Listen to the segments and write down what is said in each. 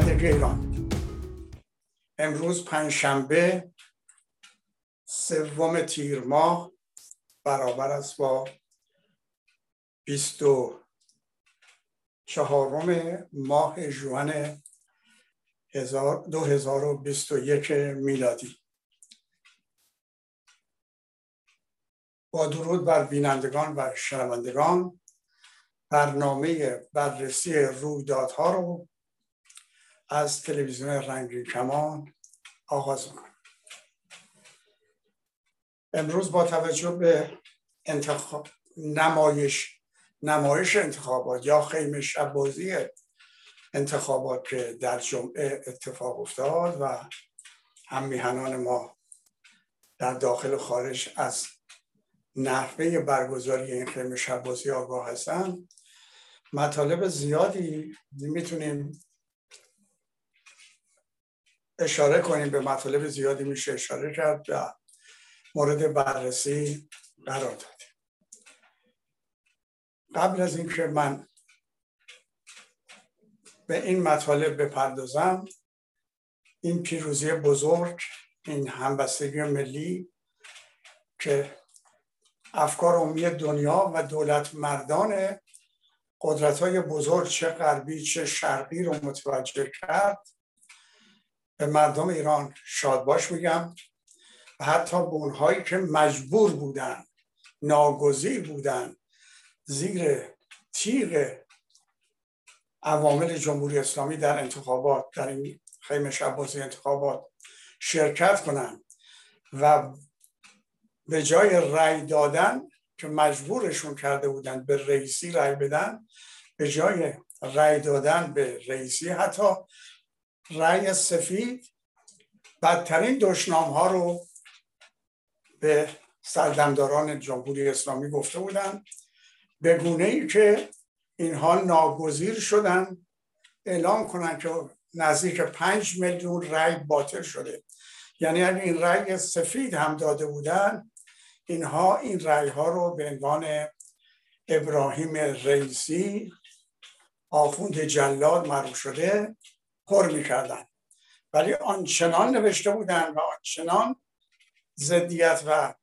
پاینده ایران. امروز پنجشنبه سوم تیر ماه برابر است با بیست و چهارم ماه جوان دو هزار و بیست و یک میلادی. با درود بر بینندگان و شنوندگان برنامه بررسی رویدادها رو از تلویزیون رنگی کمان آغاز می‌کنم. امروز با توجه به انتخاب نمایش نمایش انتخابات یا خیمه شبازی انتخابات که در جمعه اتفاق افتاد و هم میهنان ما در داخل و خارج از نحوه برگزاری این خیمه شبازی آگاه هستند مطالب زیادی می‌تونیم اشاره کنیم به مطالب زیادی میشه اشاره کرد و مورد بررسی قرار داد قبل از اینکه من به این مطالب بپردازم این پیروزی بزرگ این همبستگی ملی که افکار عمومی دنیا و دولت مردان قدرت های بزرگ چه غربی چه شرقی رو متوجه کرد به مردم ایران شادباش میگم. و حتی به اونهایی که مجبور بودن ناگزیر بودن زیر تیغ عوامل جمهوری اسلامی در انتخابات در این خیمه شبازی انتخابات شرکت کنند و به جای رأی دادن که مجبورشون کرده بودن به رئیسی رأی بدن به جای رأی دادن به رئیسی حتی رأی سفید بدترین دشنام ها رو به سردمداران جمهوری اسلامی گفته بودن به گونه ای که اینها ناگزیر شدن اعلام کنن که نزدیک پنج میلیون رأی باطل شده. یعنی اگر این رأی سفید هم داده بودن اینها این رأی ها رو به عنوان ابراهیم رئیسی آخوند جلال معروف شده پر می‌کردن. ولی آنچنان نوشته بودن و آنچنان ضدیت و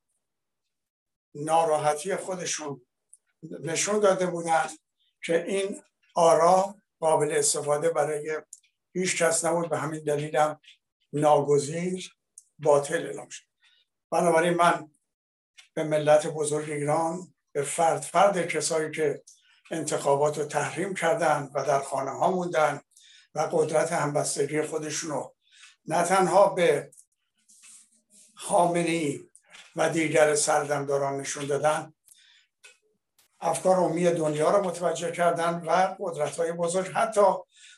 ناراحتی خودشون نشون داده بودن که این آرا قابل استفاده برای هیچ کس نبود به همین دلیلم ناگزیر باطل اعلام شد. بنابراین من به ملت بزرگ ایران به فرد فرد کسایی که انتخابات رو تحریم کردن و در خانه ها موندن و قدرت همبستگی خودشون رو نه تنها به خامنی و دیگر سردمداران نشون دادن افکار عمومی دنیا رو متوجه کردن و قدرت های بزرگ. حتی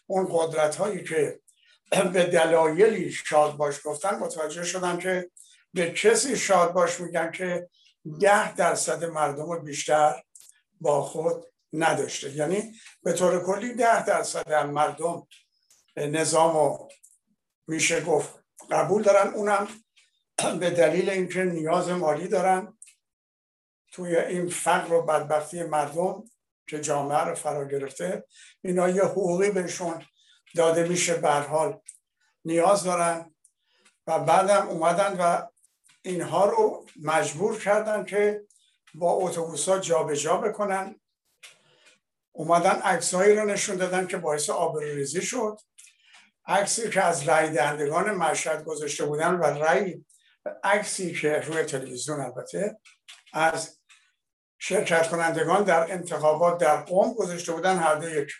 اون قدرت هایی که به دلایلی شاد باش گفتن متوجه شدن که به کسی شاد باش میگن که ده درصد مردم بیشتر با خود نداشته. یعنی به طور کلی ده درصد مردم نظام رو میشه گفت. قبول دارن اونم. به دلیل اینکه نیاز مالی دارن. توی این فقر و بدبختی مردم که جامعه رو فرا گرفته اینا یه حقوقی بهشون داده میشه به حال. نیاز دارن و بعدم اومدن و اینها رو مجبور کردن که با اتوبوس ها جابجا بکنن. اومدن عکسهایی رو نشون دادن که باعث آبروریزی شد. عکسی که از رای دهندگان مشهد گذاشته بودن و رای عکسی که روی تلویزیون البته از شرکت کنندگان در انتخابات در قوم گذاشته بودن هر دو یک.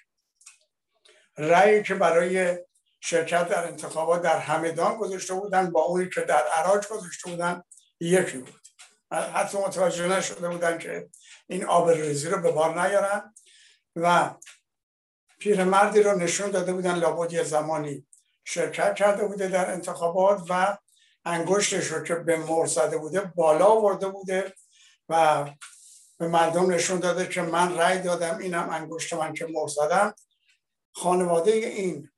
رأی که برای شرکت در انتخابات در همدان گذاشته بودن با اونی که در عراج گذاشته بودن یکی بود. حتی متوجه نشده بودن که این آب ریزی رو به بار نیارن و پیرمردی رو نشون داده بودن لابد یه زمانی شرکت کرده بوده در انتخابات و انگشتش رو که به مر زده بوده بالا آورده بوده و به مردم نشون داده که من رأی دادم اینم انگشت من که مر زدم. خانواده این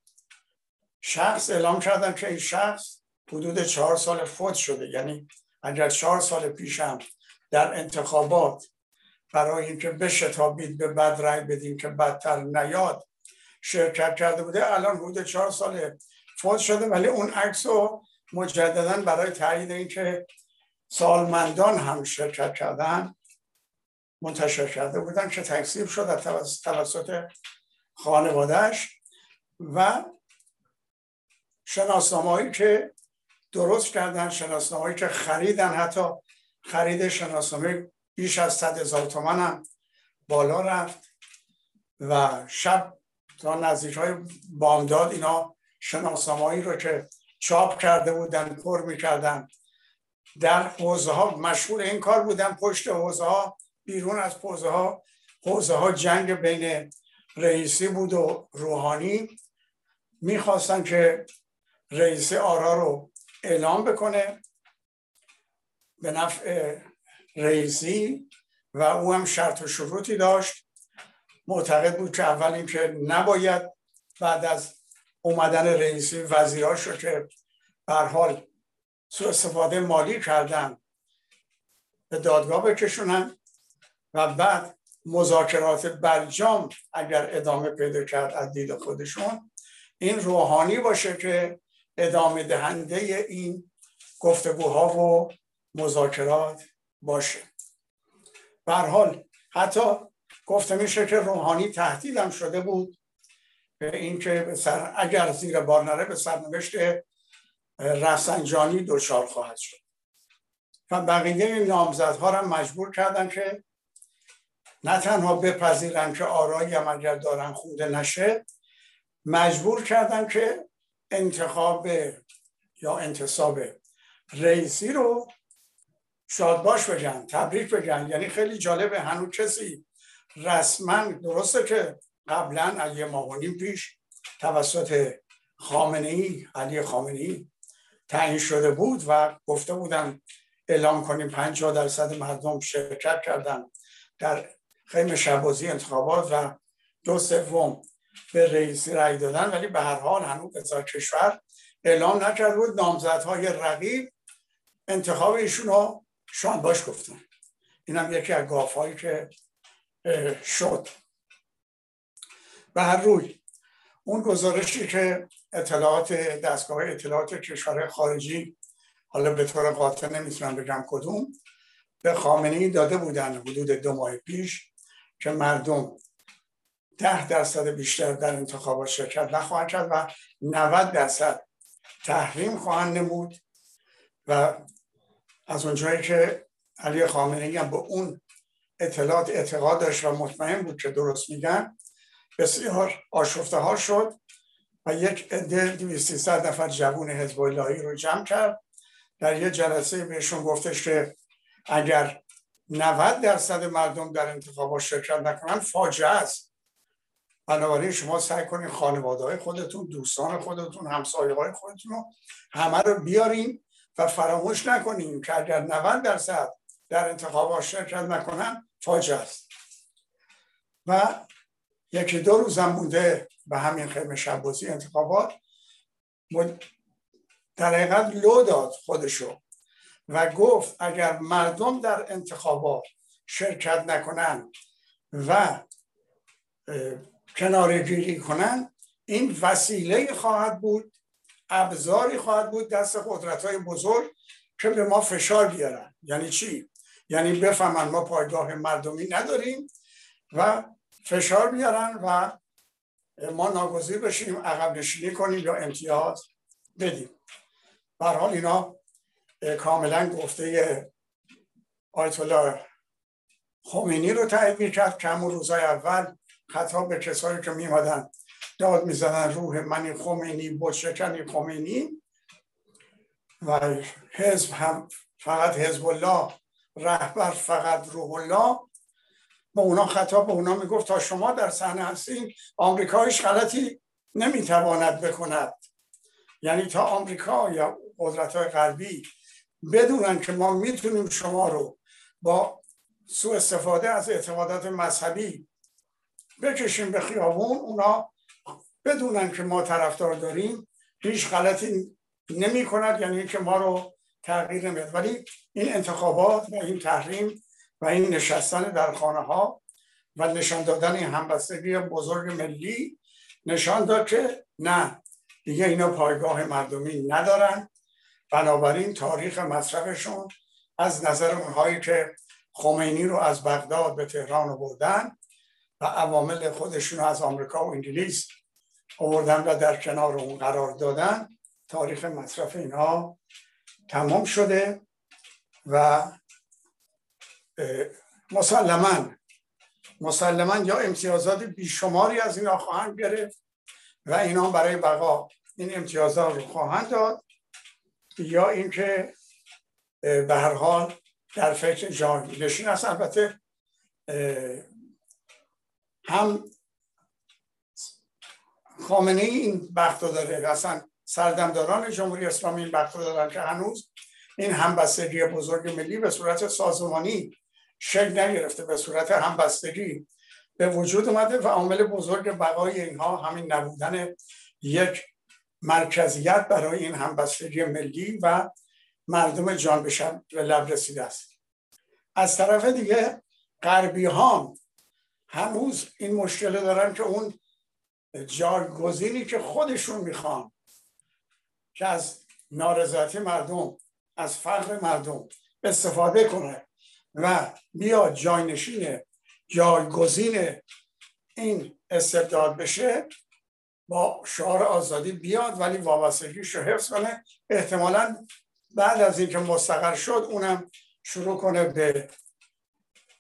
شخص اعلام کردن که این شخص حدود چهار سال فوت شده. یعنی اگر چهار سال پیشم در انتخابات برای اینکه بشتابید به بد رأی بدیم که بدتر نیاد شرکت کرده بوده الان حدود چهار سال فوت شده ولی اون عکس رو مجددا برای تایید اینکه سالمندان هم شرکت کردن منتشر کرده بودن که تکسیب شد توسط خانوادهش و شناسنامه که درست کردن شناسنامه که خریدن حتی خرید شناسنامه بیش از صد هزار تومن هم بالا رفت و شب تا نزدیک های بامداد اینا شناسنامه رو که چاپ کرده بودن پر می‌کردن. در حوزه ها مشغول این کار بودن پشت حوزه ها بیرون از حوزه ها حوزه ها جنگ بین رئیسی بود و روحانی. می‌خواستن که رئیسی آرا رو اعلام بکنه به نفع رئیسی و او هم شرط و شروطی داشت. معتقد بود که اول اینکه نباید بعد از اومدن رئیسی وزیراش رو که حال سو استفاده مالی کردن به دادگاه بکشونن و بعد مذاکرات برجام اگر ادامه پیدا کرد از دید خودشون این روحانی باشه که ادامه دهنده این گفتگوها و مذاکرات باشه. حال حتی گفته میشه که روحانی تهدیدم شده بود به اینکه اگر زیر بار نره به سرنوشت رفسنجانی دچار خواهد شد. و بقیه نامزدها را مجبور کردن که نه تنها بپذیرن که آرایی هم اگر دارن خونده نشه مجبور کردن که انتخاب یا انتصاب رئیسی رو شادباش بگن تبریک بگن. یعنی خیلی جالبه هنوز کسی رسما درسته که قبلا از یه ماه پیش توسط خامنه ای علی خامنه ای تعیین شده بود و گفته بودن اعلام کنیم 50 درصد مردم شرکت کردن در خیلی شبازی انتخابات و دو سوم به رئیسی رأی دادن ولی به هر حال هنوز قضا کشور اعلام نکرد بود. نامزدهای رقیب انتخاب ایشون رو شان باش گفتن. این هم یکی از گافهایی که شد. به هر روی اون گزارشی که اطلاعات دستگاه اطلاعات کشور خارجی حالا به طور قاطع نمی‌تونم بگم کدوم به خامنه داده بودن حدود دو ماه پیش که مردم ده درصد بیشتر در انتخابات شرکت نخواهند کرد و 90 درصد تحریم خواهند نمود. و از اونجایی که علی خامنه هم به اون اطلاعات اعتقاد داشت و مطمئن بود که درست میگن. بسیار آشفته ها شد و یک عده 200 نفر جوون حزب اللهی رو جمع کرد. در یه جلسه بهشون گفتش که اگر 90 درصد مردم در انتخابات شرکت نکنن فاجعه است. بنابراین شما سعی کنید خانواده های خودتون دوستان خودتون همسایه های خودتون رو همه رو بیارین و فراموش نکنیم که اگر 90 درصد در انتخابات شرکت نکنن فاجعه است. و یکی دو روزم مونده به همین خیمه شبازی انتخابات. در حقیقت لو داد خودشو و گفت اگر مردم در انتخابات شرکت نکنن و کنار گیری کنن این وسیله خواهد بود ابزاری خواهد بود دست قدرت های بزرگ که به ما فشار بیارن. یعنی چی؟ یعنی بفهمن ما پایگاه مردمی نداریم و فشار بیارن و ما ناگزیر بشیم عقب نشینی کنیم یا امتیاز بدیم. حال اینا کاملا گفته آیت الله خمینی رو تایید کرد که همون روزای اول خطاب به کسایی که میمادن داد می‌زنن روح منی خمینی بودشکنی خمینی و حزب هم فقط حزب الله رهبر فقط روح الله. با اونا خطاب به اونا می‌گفت تا شما در صحنه هستین آمریکا هیچ غلطی نمی‌تواند بکند. یعنی تا آمریکا یا قدرت های غربی بدونن که ما می‌تونیم شما رو با سوء استفاده از اعتقادات مذهبی بکشیم به خیابون اونا بدونن که ما طرفدار داریم هیچ غلطی نمی کند یعنی که ما رو تغییر نمیاد. ولی این انتخابات و این تحریم و این نشستن در خانه ها و نشان دادن این همبستگی بزرگ ملی نشان داد که نه دیگه اینا پایگاه مردمی ندارن. بنابراین تاریخ مصرفشون از نظر اونهایی که خمینی رو از بغداد به تهران بردن و عوامل خودشون رو از آمریکا و انگلیس آوردن و در کنار اون قرار دادن تاریخ مصرف اینها تمام شده و مسلما مسلما یا امتیازات بیشماری از اینا خواهند گرفت و اینا برای بقا این امتیازات رو خواهند داد یا اینکه به هر حال در فکر جانگیرشین هست البته هم خامنه این بخت داره. اصلا سردمداران جمهوری اسلامی این بخت دارن که هنوز این همبستگی بزرگ ملی به صورت سازمانی شکل نگرفته به صورت همبستگی به وجود اومده و عامل بزرگ بقای اینها همین نبودن یک مرکزیت برای این همبستگی ملی و مردم جان بشن به لب رسیده است. از طرف دیگه غربی ها هنوز این مشکل دارن که اون جایگزینی که خودشون می‌خوان که از نارضایتی مردم از فقر مردم استفاده کنه و بیا جاینشین جایگزین این استبداد بشه با شعار آزادی بیاد ولی وابستگیش رو حفظ کنه. احتمالا بعد از اینکه مستقر شد اونم شروع کنه به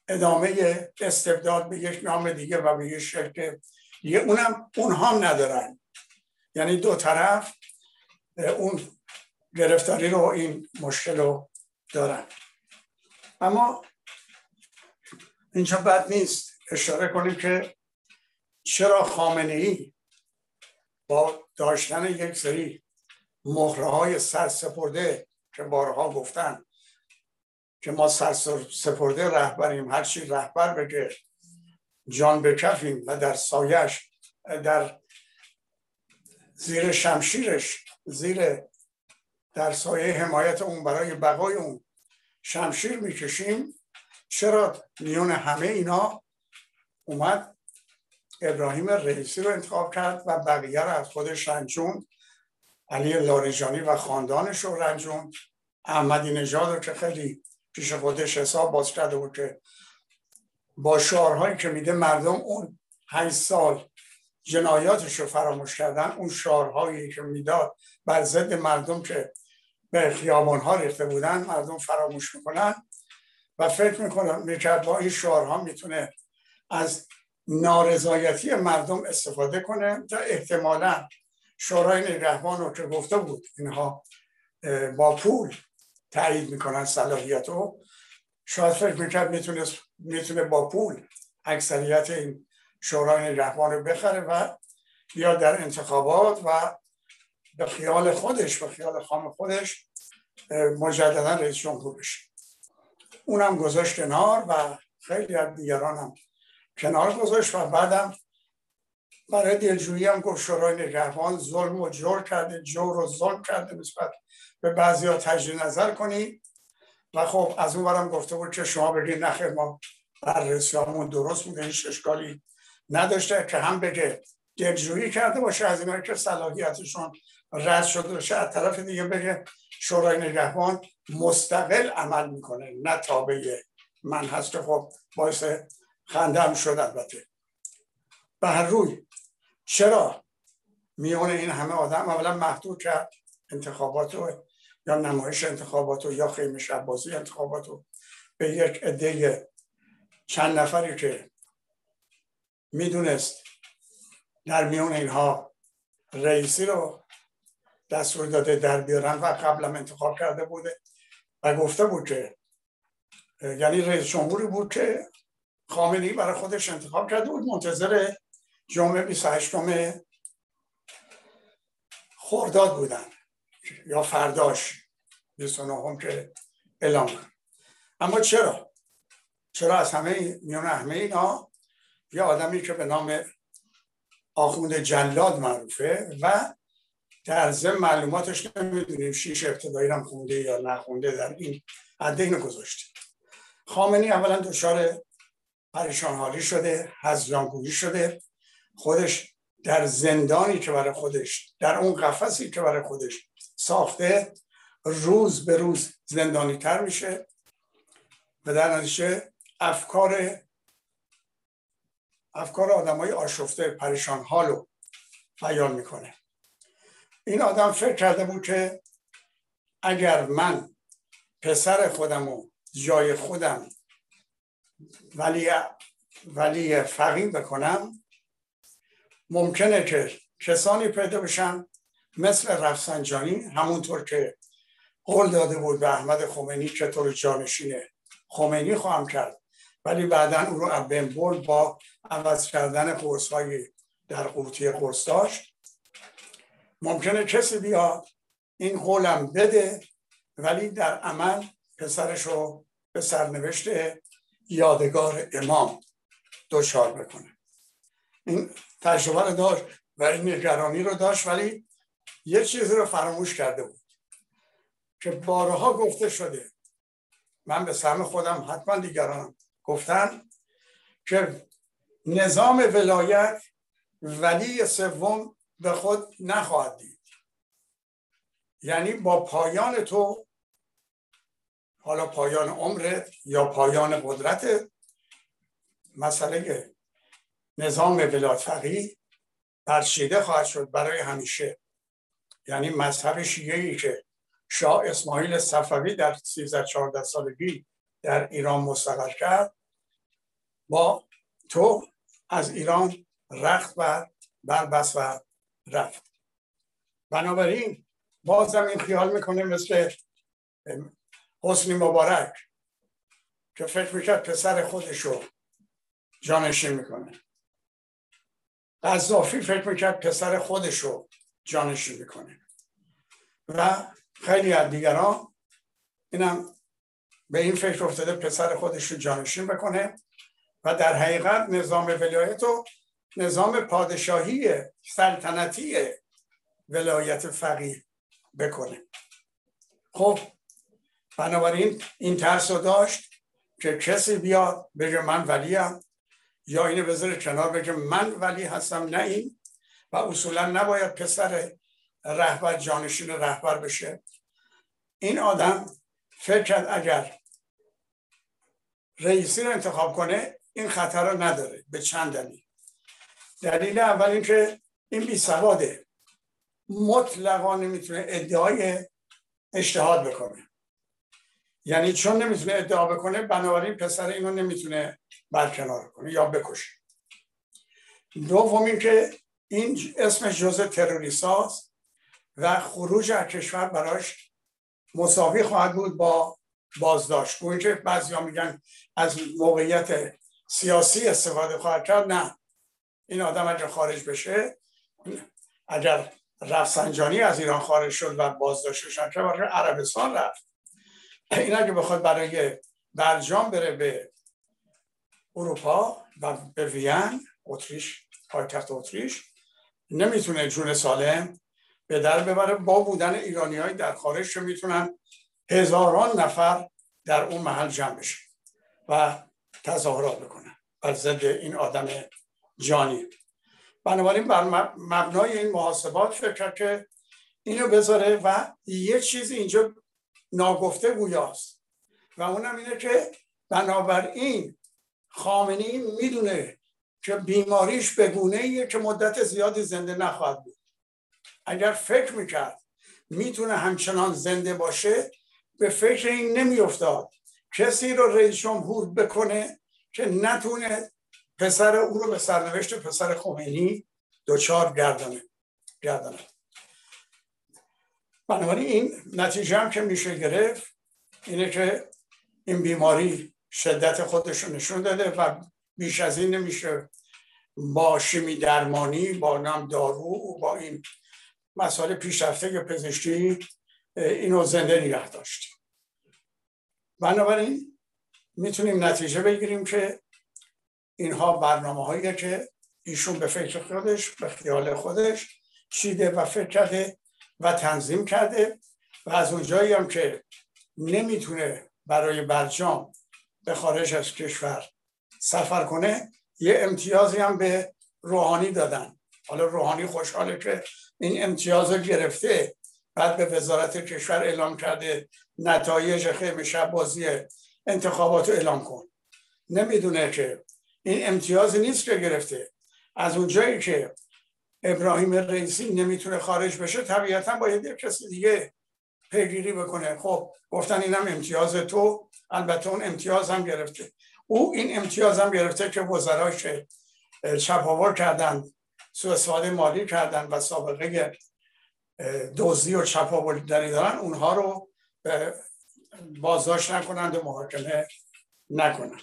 ادامه استبداد به یک نام دیگه و به یک شکل دیگه. اونم اونها ندارن. یعنی دو طرف اون گرفتاری رو این مشکل رو دارن. اما اینجا بد نیست اشاره کنیم که چرا خامنه ای با داشتن یک سری مهره های سرسپرده که بارها گفتن که ما سرسپرده رهبریم هرچی رهبر بگه جان بکفیم و در سایش در زیر شمشیرش زیر در سایه حمایت اون برای بقای اون شمشیر می‌کشیم. چرا میون همه اینا اومد؟ ابراهیم رئیسی رو انتخاب کرد و بقیه رو از خودش رنجون علی لاریجانی و خاندانش رو رنجون احمدی نژاد رو که خیلی پیش خودش حساب باز کرده بود که با شعارهایی که میده مردم اون هشت سال جنایاتش رو فراموش کردن اون شعارهایی که می‌داد بر ضد مردم که به خیابان ها ریخته بودن مردم فراموش می‌کنن و فکر می‌کنم می‌کرد با این شعارها می‌تونه از نارضایتی مردم استفاده کنه تا احتمالا شورای نگهبان رو که گفته بود اینها با پول تایید می‌کنن صلاحیت رو شاید فکر می‌کرد می‌تونه می‌تونه با پول اکثریت این شورای نگهبان رو بخره و یا در انتخابات و به خیال خودش به خیال خام خودش مجددا رئیس جمهور بشه. اونم گذاشت کنار و خیلی از دیگران هم کنار گذاشت و بعدم برای دلجویی هم گفت شورای نگهبان ظلم و جور کرده جور و ظلم کرده نسبت به بعضی ها تجدید نظر کنید و خب از اون برم گفته بود که شما بگید نخیر ما بررسیامون درست بوده هیچ اشکالی نداشته که هم بگه دلجویی کرده باشه از اینایی که صلاحیتشون رد شده باشه از طرف دیگه بگه شورای نگهبان مستقل عمل می‌کنه نه تابع من هست که خب باعث خنده هم شد البته. به هر روی چرا میون این همه آدم اولا محدود کرد انتخابات رو یا نمایش انتخابات یا خیمه شبازی انتخابات رو به یک عده چند نفری که می‌دونست در میون اینها رئیسی رو دستور داده در بیارن و قبلا انتخاب کرده بوده و گفته بود که یعنی رئیس جمهوری بود که خامنی برای خودش انتخاب کرده بود منتظر جمعه 28 خورداد بودن یا فرداش 29 هم که اعلام اما چرا؟ چرا از همه میان همه اینا یه آدمی که به نام آخوند جلاد معروفه و در ضمن معلوماتش نمی‌دونیم شیش ابتدایی هم خونده یا نخونده در این عده اینو گذاشته. خامنی اولا دچار پریشان حالی شده هزیانگویی شده. خودش در زندانی که برای خودش در اون قفسی که برای خودش ساخته روز به روز زندانی تر میشه. و در نتیجه افکار افکار آدم های آشفته پریشان حالو بیان می‌کنه. این آدم فکر کرده بود که اگر من پسر خودم و جای خودم ولی ولی فقیم بکنم ممکنه که کسانی پیدا بشن مثل رفسنجانی همونطور که قول داده بود به احمد خمینی چطور جانشین خمینی خواهم کرد ولی بعدا او رو ابن برد با عوض کردن قرص های در قوطی قرص داشت ممکنه کسی بیاد این قولم بده ولی در عمل پسرش رو به سرنوشت یادگار امام دچار بکنه. این تجربه رو داشت و این نگرانی رو داشت ولی یه چیزی رو فراموش کرده بود که بارها گفته شده. من به سهم خودم حتما دیگران گفتن که نظام ولایت ولی سوم به خود نخواهد دید. یعنی با پایان تو حالا پایان عمرت یا پایان قدرت مسئله نظام ولایت فقیه برشیده خواهد شد برای همیشه. یعنی مذهب شیعه ای که شاه اسماعیل صفوی در 13 14 سالگی در ایران مستقر کرد با تو از ایران رخت و بربست و رفت. بنابراین بازم این خیال می‌کنه مثل حسنی مبارک که فکر می‌کرد پسر خودشو جانشین می‌کنه. قذافی فکر می‌کرد پسر خودشو جانشین می‌کنه. و خیلی از دیگران اینم به این فکر افتاده پسر خودش رو جانشین بکنه. و در حقیقت نظام ولایت و نظام پادشاهی سلطنتی ولایت فقیه بکنه. خب بنابراین این ترس رو داشت که کسی بیاد بگه من ولیم یا اینو بذاره کنار بگه من ولی هستم نه این. و اصولا نباید پسر رهبر جانشین رهبر بشه. این آدم فکر کرد اگر رئیسی رو انتخاب کنه این خطر رو نداره به چند دلیل. دلیل اول اینکه این بی سواده مطلقا نمی‌تونه ادعای اجتهاد بکنه. یعنی چون نمی‌تونه ادعا بکنه بنابراین پسر اینو نمی‌تونه برکنار کنه یا بکشه. دوم اینکه این اسمش جزء تروریست و خروج از کشور براش مساوی خواهد بود با بازداشت. گویی که بعضی ها میگن از موقعیت سیاسی استفاده خواهد کرد؟ نه. این آدم اگر خارج بشه اگر رفسنجانی از ایران خارج شد و بازداشتش کرد برای عربستان رفت. این اگه بخواد برای برجام بره به اروپا و به وین اتریش پایتخت اتریش نمی‌تونه جون سالم به در ببره. با بودن ایرانی های در خارج که می‌تونن هزاران نفر در اون محل جمع بشه و تظاهرات بکنن. بر ضد این آدم جانی. بنابراین بر مبنای این محاسبات فکر که اینو بذاره و یه چیزی اینجا ناگفته گویاست. و اونم اینه که بنابراین خامنی می‌دونه که بیماریش بگونه که مدت زیادی زنده نخواهد بود. اگر فکر می‌کرد می‌تونه همچنان زنده باشه به فکر این نمیافتاد. کسی رو رئیس جمهور بکنه که نتونه پسر او رو به سرنوشت پسر خمینی دوچار گردانه گردانه بنابراین این نتیجه هم که میشه گرفت اینه که این بیماری شدت خودش رو نشون داده و بیش از این نمیشه با شیمی درمانی با نام دارو با این مسائل پیشرفته پزشکی اینو زنده نگه داشت. بنابراین می‌تونیم نتیجه بگیریم که اینها برنامه هایی که ایشون به فکر خودش به خیال خودش چیده و فکر کرده و تنظیم کرده و از اونجایی هم که نمی‌تونه برای برجام به خارج از کشور سفر کنه یه امتیازی هم به روحانی دادن. حالا روحانی خوشحاله که این امتیاز رو گرفته بعد به وزارت کشور اعلام کرده نتایج خیمه شب بازی انتخابات رو اعلام کن. نمی‌دونه که این امتیاز نیست که گرفته. از اونجایی که ابراهیم رئیسی نمی‌تونه خارج بشه طبیعتا باید یک کسی دیگه پیگیری بکنه. خب گفتن اینم امتیاز تو. البته اون امتیاز هم گرفته. او این امتیاز هم گرفته که وزراش چپاور کردن سوء مالی کردن و سابقه دزدی و چپاولی دارن اونها رو بازداشت نکنند و محاکمه نکنند.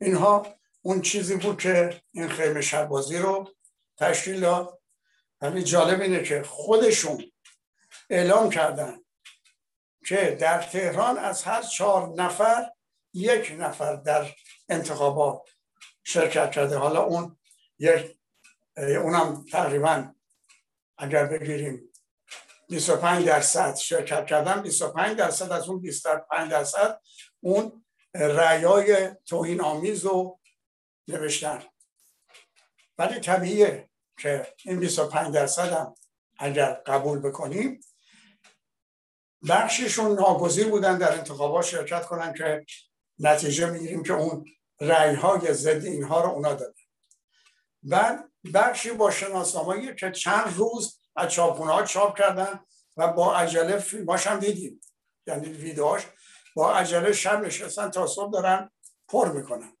اینها اون چیزی بود که این خیمه شربازی رو تشکیل داد. ولی جالب اینه که خودشون اعلام کردن که در تهران از هر چهار نفر یک نفر در انتخابات شرکت کرده. حالا اون یک اونم تقریبا اگر بگیریم 25 درصد شرکت کردن 25 درصد از اون 25 درصد اون رعیای توهین آمیز رو نوشتن. ولی طبیعیه که این 25 درصد هم اگر قبول بکنیم بخششون ناگزیر بودن در انتخابات شرکت کنن که نتیجه می‌گیریم که اون رعی های ضد اینها رو اونا دادن. بعد بخشی با شناسنامه که چند روز از چاپونه ها چاپ کردن و با عجله فیلماش هم دیدیم. یعنی ویدیوهاش با عجله شب نشستن تا صبح دارن پر می‌کنن.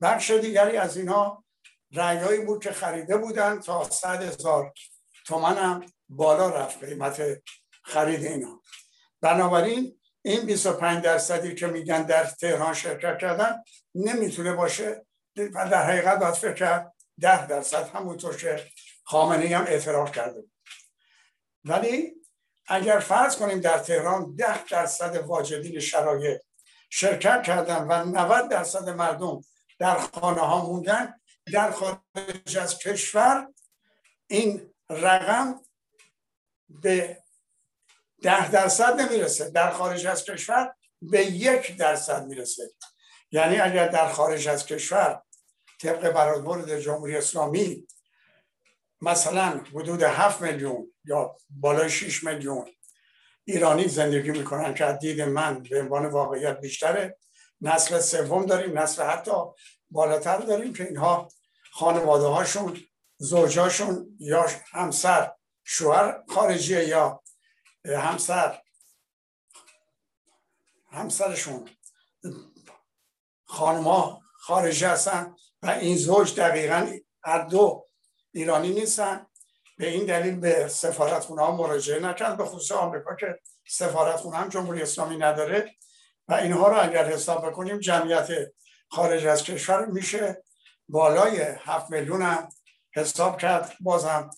بخش دیگری از اینها رعیایی بود که خریده بودن تا صد هزار تومن هم بالا رفت قیمت خرید اینا. بنابراین این 25 درصدی که میگن در تهران شرکت کردن نمی‌تونه باشه. و در حقیقت باید فکر کرد ده درصد همونطور که خامنه هم اعتراف کرده بود. ولی اگر فرض کنیم در تهران ده درصد واجدین شرایط شرکت کردن و 90 درصد مردم در خانه ها موندن در خارج از کشور این رقم به ده درصد نمی‌رسه. در خارج از کشور به یک درصد می‌رسه. یعنی اگر در خارج از کشور طبق برآورد جمهوری اسلامی مثلا حدود هفت میلیون یا بالای 6 میلیون ایرانی زندگی می‌کنن که از دید من به عنوان واقعیت بیشتره. نسل سوم داریم نسل حتی بالاتر داریم که اینها خانواده هاشون زوجاشون یا همسر شوهر خارجیه یا همسر همسرشون خانما خارجی هستن و این زوج دقیقا هر دو ایرانی نیستن. به این دلیل به سفارت ها مراجعه نکرد به خصوص آمریکا که سفارت خونه هم جمهوری اسلامی نداره. و اینها رو اگر حساب بکنیم جمعیت خارج از کشور میشه بالای هفت میلیون حساب کرد. بازم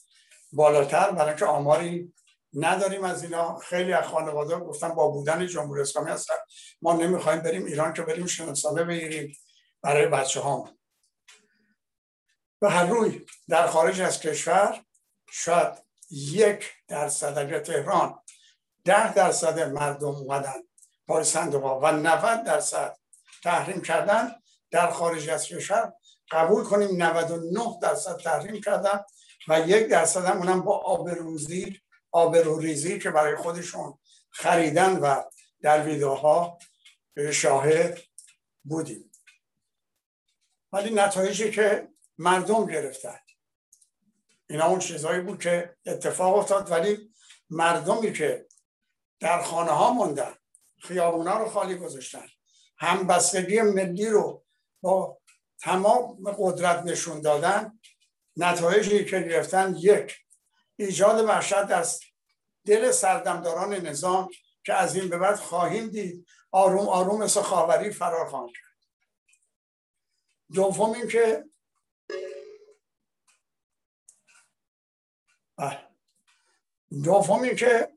بالاتر برای که آماری نداریم از اینا. خیلی از خانواده گفتن با بودن جمهوری اسلامی هستن. ما نمی‌خوایم بریم ایران که بریم شناسنامه بگیریم برای بچه و هر روی در خارج از کشور شاید یک درصد اگر تهران ده درصد مردم اومدن پای صندوق و 90 درصد تحریم کردن در خارج از کشور قبول کنیم 99 درصد تحریم کردن و یک درصد هم اونم با آبروزی آبروریزی که برای خودشون خریدن و در ویدوها شاهد بودیم. ولی نتایجی که مردم گرفتن. اینا اون چیزهایی بود که اتفاق افتاد ولی مردمی که در خانه ها موندن خیابونا رو خالی گذاشتن همبستگی ملی رو با تمام قدرت نشون دادن نتایجی که گرفتن یک ایجاد وحشت در دل سردمداران نظام که از این به بعد خواهیم دید آروم آروم مثل خاوری فرار خواهند کرد. دوم اینکه بله. دوم که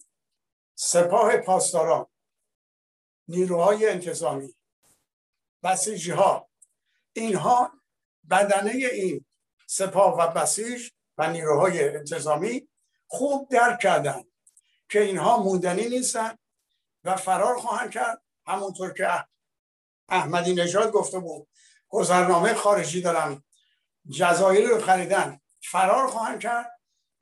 سپاه پاسداران نیروهای انتظامی بسیجی ها اینها بدنه این سپاه و بسیج و نیروهای انتظامی خوب درک کردن که اینها موندنی نیستن و فرار خواهند کرد همونطور که احمدی نژاد گفته بود گذرنامه خارجی دارن جزایری رو خریدن. فرار خواهند کرد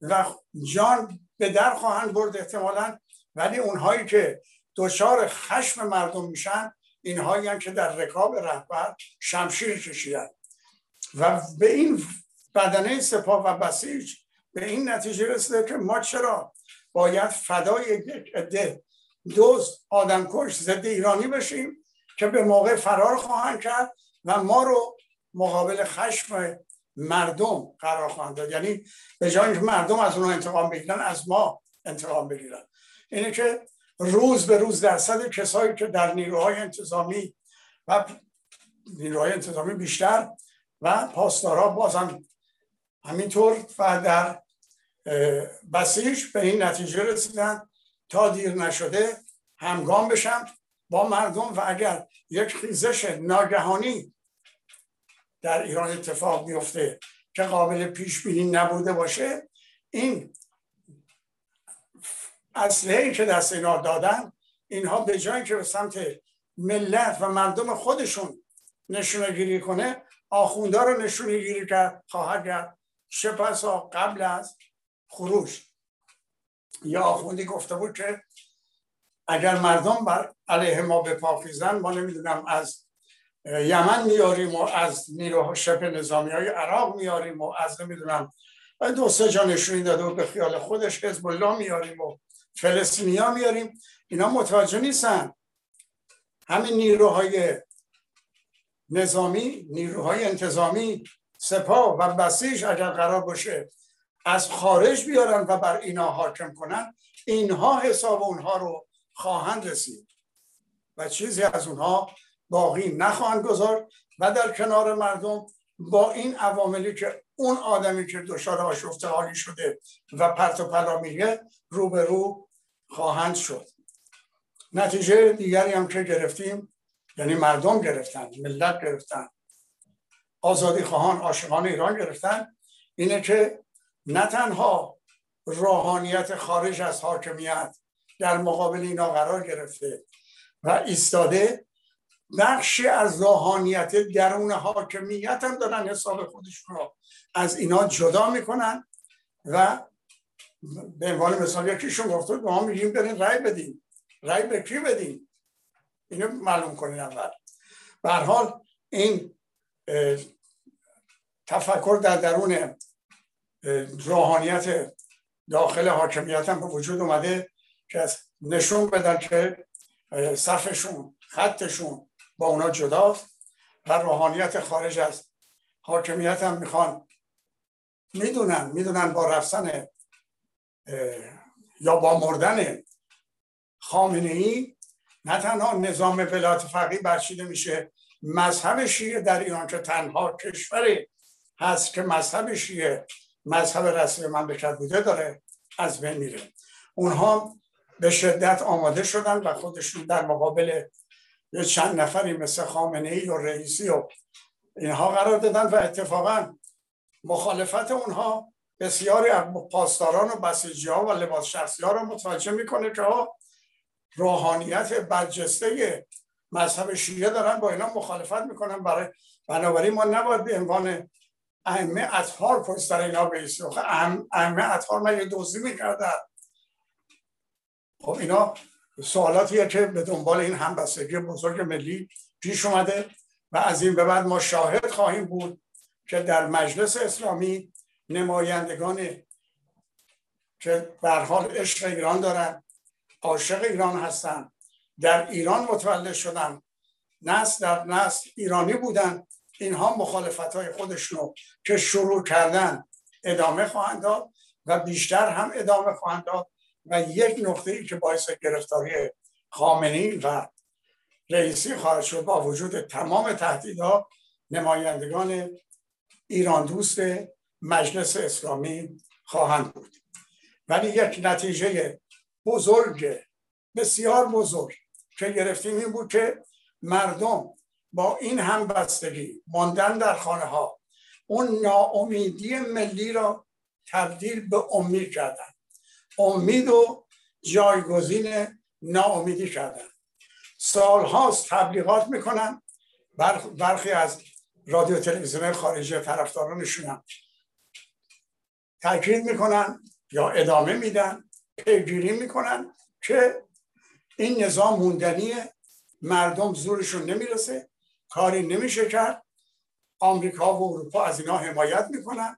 و جان به در خواهند برد احتمالا ولی اونهایی که دچار خشم مردم میشن اینهایی هم که در رکاب رهبر شمشیر کشیدن. و به این بدنه سپاه و بسیج به این نتیجه رسیده که ما چرا باید فدای یک عده دوست آدمکش ضد ایرانی بشیم که به موقع فرار خواهند کرد و ما رو مقابل خشم مردم قرار خواهند داد. یعنی به جای اینکه مردم از اونها انتقام بگیرن از ما انتقام بگیرن. اینه که روز به روز درصد کسایی که در نیروهای انتظامی و نیروهای انتظامی بیشتر و پاسدارا بازم همینطور و در بسیج به این نتیجه رسیدن تا دیر نشده همگام بشن با مردم. و اگر یک خیزش ناگهانی در ایران اتفاق میفته که قابل پیش بینی نبوده باشه این اصله که دست اینا دادن اینها به جایی که به سمت ملت و مردم خودشون نشونه گیری کنه آخونده رو نشونه گیری کرد خواهد کرد. شپسا قبل از خروش یا آخوندی گفته بود که اگر مردم بر علیه ما بپاخیزن ما نمی‌دونم از یمن میاریم و از نیروها شپ نظامی های عراق میاریم و از نمی‌دونم دو سه جا نشونی داده و به خیال خودش حزب الله میاریم و فلسطینی ها میاریم. اینا متوجه نیستن. همین نیروهای نظامی نیروهای انتظامی سپاه و بسیج اگر قرار باشه از خارج بیارن و بر اینا حاکم کنن اینها حساب اونها رو خواهند رسید و چیزی از اونها باقی نخواهند گذار و در کنار مردم با این عواملی که اون آدمی که دچار آشفته حالی شده و پرت و پلا میگه رو خواهند شد. نتیجه دیگری هم که گرفتیم یعنی مردم گرفتن ملت گرفتن آزادی خواهان عاشقان ایران گرفتن اینه که نه تنها روحانیت خارج از حاکمیت در مقابل اینا قرار گرفته و ایستاده بخشی از روحانیت درون حاکمیت هم دارن حساب خودشون رو. از اینا جدا می‌کنن و به عنوان مثال یکیشون گفته به ما میگیم برین رای بدین رای به کی بدین اینو معلوم کنین اول. به حال این تفکر در درون روحانیت داخل حاکمیت هم به وجود اومده که نشون بدن که صفشون خطشون با اونا جداست و روحانیت خارج از حاکمیت هم می‌خوان. می‌دونن می‌دونن با رفتن یا با مردن خامنه ای نه تنها نظام ولایت فقیه برچیده میشه مذهب شیعه در ایران که تنها کشوری هست که مذهب شیعه مذهب رسمی مملکت بوده داره از بین میره. اونها به شدت آماده شدن و خودشون در مقابل یه چند نفری مثل خامنه ای و رئیسی و اینها قرار دادن و اتفاقا مخالفت اونها بسیاری از پاسداران و بسیجی ها و لباس شخصی ها رو متوجه می‌کنه که روحانیت برجسته مذهب شیعه دارن با اینا مخالفت می‌کنن. برای بنابراین ما نباید به عنوان ائمه اطهار پشت سر اینا بیسیم ائمه اطهار من یه دوزی می‌کردن. خب اینا سوالاتیه که به دنبال این همبستگی بزرگ ملی پیش اومده و از این به بعد ما شاهد خواهیم بود که در مجلس اسلامی نمایندگان که بر حال عشق ایران دارن عاشق ایران هستن در ایران متولد شدن نسل در نسل ایرانی بودن اینها مخالفت های خودشون که شروع کردن ادامه خواهند داد و بیشتر هم ادامه خواهند داد. و یک نقطه ای که باعث گرفتاری خامنی و رئیسی خواهد شد با وجود تمام تهدیدها نمایندگان ایران دوست مجلس اسلامی خواهند بود. ولی یک نتیجه بزرگ بسیار بزرگ که گرفتیم این بود که مردم با این هم بستگی ماندن در خانه ها اون ناامیدی ملی را تبدیل به امید کردن امید و جایگزین ناامیدی کردن. سالهاست تبلیغات می‌کنن. برخی از رادیو تلویزیون خارجی طرفدارانشون تاکید می‌کنن یا ادامه میدن پیگیری می‌کنن که این نظام موندنیه مردم زورشون نمی‌رسه. کاری نمیشه کرد. آمریکا و اروپا از اینا حمایت می‌کنن.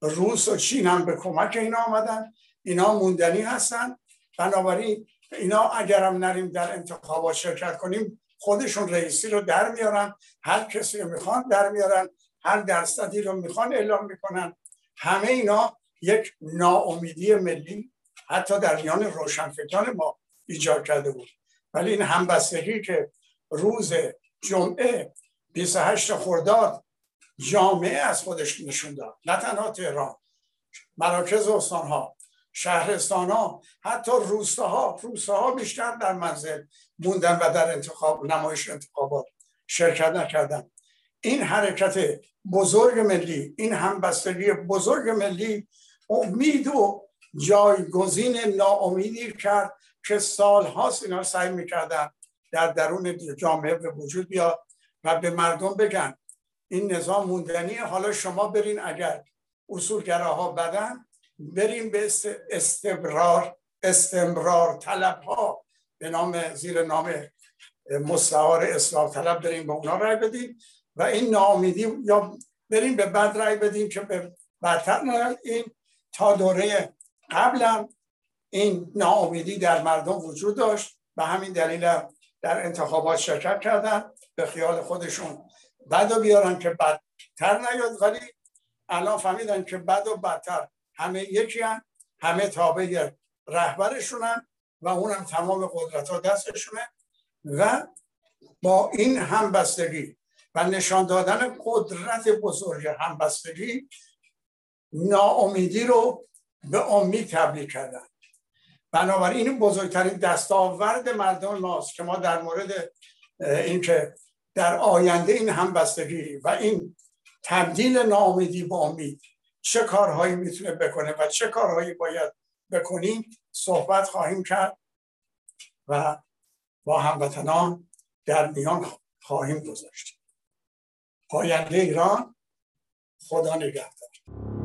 روس و چین هم به کمک اینا آمدن. اینا موندنی هستن. بنابراین اینا اگرم نریم در انتخابات شرکت کنیم خودشون رئیسی رو در میارن هر کسی رو می‌خوان در میارن هر درصدی رو می‌خوان اعلام می‌کنن. همه اینا یک ناامیدی ملی حتی در میان روشنفکران ما ایجاد کرده بود. ولی این همبستگی که روز جمعه 28 خرداد جامعه از خودش نشون داد. نه تنها تهران مراکز استان ها شهرستان ها حتی روستاها روستاها بیشتر در منزل موندن و در انتخاب نمایش انتخابات شرکت نکردن. این حرکت بزرگ ملی این همبستگی بزرگ ملی امید و جایگزین ناامیدی کرد که سالهاست اینا سعی می‌کردن در درون جامعه به وجود بیاد و به مردم بگن این نظام موندنیه حالا شما برین اگر اصولگراها بدن بریم به استمرار استمرار طلب ها. به نام زیر نام مستعار اصلاح طلب بریم به اونا رای بدیم. و این ناامیدی یا بریم به بد رای بدیم که به بدتر این تا دوره قبلم این ناامیدی در مردم وجود داشت. و همین دلیل در انتخابات شرکت کردن. به خیال خودشون و بیارن که بدتر نیاد. ولی الان فهمیدن که بد و بدتر. همه یکی هم همه تابع رهبرشونن و اونم تمام قدرت ها دستشونه و با این همبستگی و نشان دادن قدرت بزرگ همبستگی ناامیدی رو به امید تبدیل کردن. بنابراین این بزرگترین دستاورد مردم ماست که ما در مورد اینکه در آینده این همبستگی و این تبدیل ناامیدی به امید چه کارهایی می‌تونه بکنه و چه کارهایی باید بکنیم صحبت خواهیم کرد و با هموطنان در میان خواهیم گذاشت. پاینده ایران خدا نگهدار.